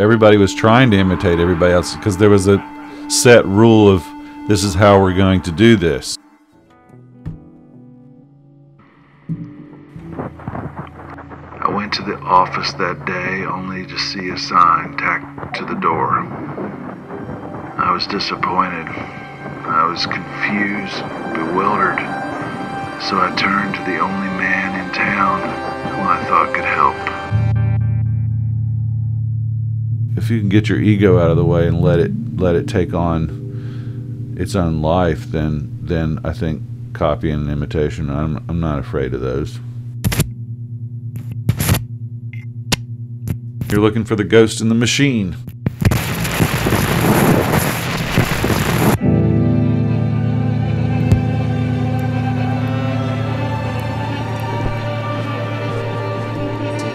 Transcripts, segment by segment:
everybody was trying to imitate everybody else because there was a set rule of this is how we're going to do this. I went to the office that day only to see a sign tacked to the door. I was disappointed. I was confused, bewildered. So I turned to the only man in town who I thought could help. If you can get your ego out of the way and let it let it take on its own life, then then I think copy and imitation. I'm I'm not afraid of those. You're looking for the ghost in the machine.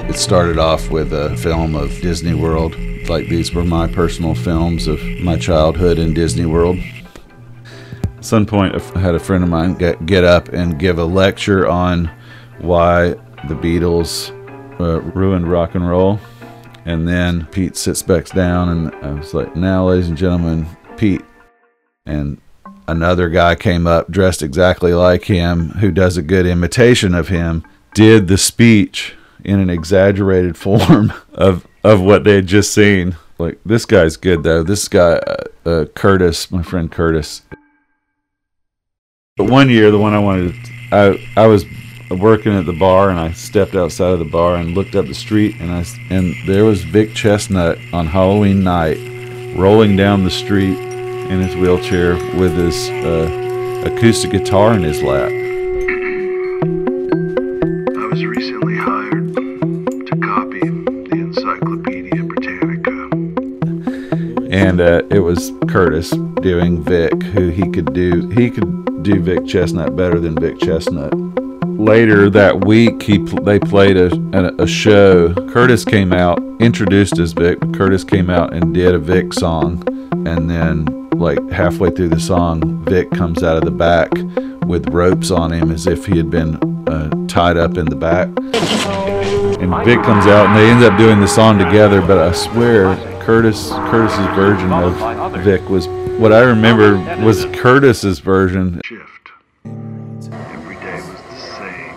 It started off with a film of Disney World. Like these were my personal films of my childhood in Disney World. At some point, I had a friend of mine get, get up and give a lecture on why the Beatles uh, ruined rock and roll. And then Pete sits back down, and I was like, Now, ladies and gentlemen, Pete. And another guy came up dressed exactly like him, who does a good imitation of him, did the speech in an exaggerated form of of what they had just seen. Like this guy's good though. This guy, uh, uh, Curtis, my friend Curtis. But one year, the one I wanted, I I was working at the bar and I stepped outside of the bar and looked up the street and I and there was Vic Chesnutt on Halloween night, rolling down the street in his wheelchair with his uh, acoustic guitar in his lap. Encyclopedia Britannica. and uh, it was Curtis doing Vic, who he could do. He could do Vic Chesnutt better than Vic Chesnutt. Later that week, he they played a, a a show. Curtis came out, introduced as Vic. Curtis came out and did a Vic song, and then like halfway through the song, Vic comes out of the back with ropes on him as if he had been uh, tied up in the back. And Vic comes out, and they end up doing the song together. But I swear, Curtis Curtis's version of Vic was what I remember was Curtis's version. Shift. Every day was the same.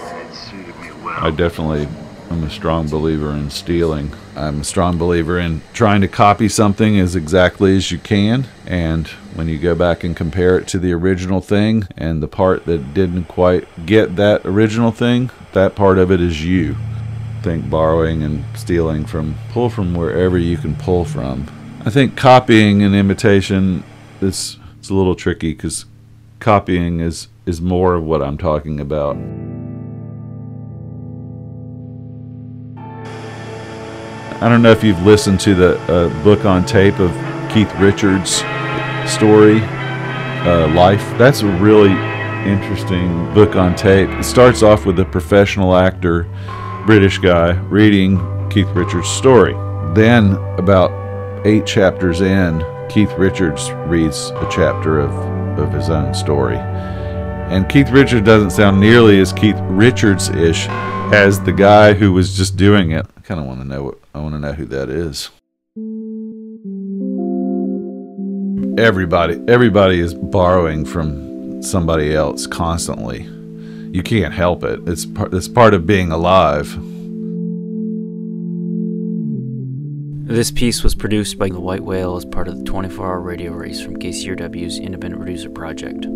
and It suited me well. I definitely am a strong believer in stealing. I'm a strong believer in trying to copy something as exactly as you can. And when you go back and compare it to the original thing and the part that didn't quite get that original thing, that part of it is you. think borrowing and stealing from pull from wherever you can pull from. I think copying and imitation is it's a little tricky because copying is is more of what I'm talking about. I don't know if you've listened to the uh, book on tape of Keith Richards' story, uh, Life. That's a really interesting book on tape. It starts off with a professional actor, British guy, reading Keith Richards' story. Then, about eight chapters in, Keith Richards reads a chapter of, of his own story. And Keith Richards doesn't sound nearly as Keith Richards ish as the guy who was just doing it. I kind of want to know what I want to know who that is. Everybody, everybody is borrowing from somebody else constantly. You can't help it. It's part. It's part of being alive. This piece was produced by The White Whale as part of the 24 hour radio race from KCRW's Independent Producer Project.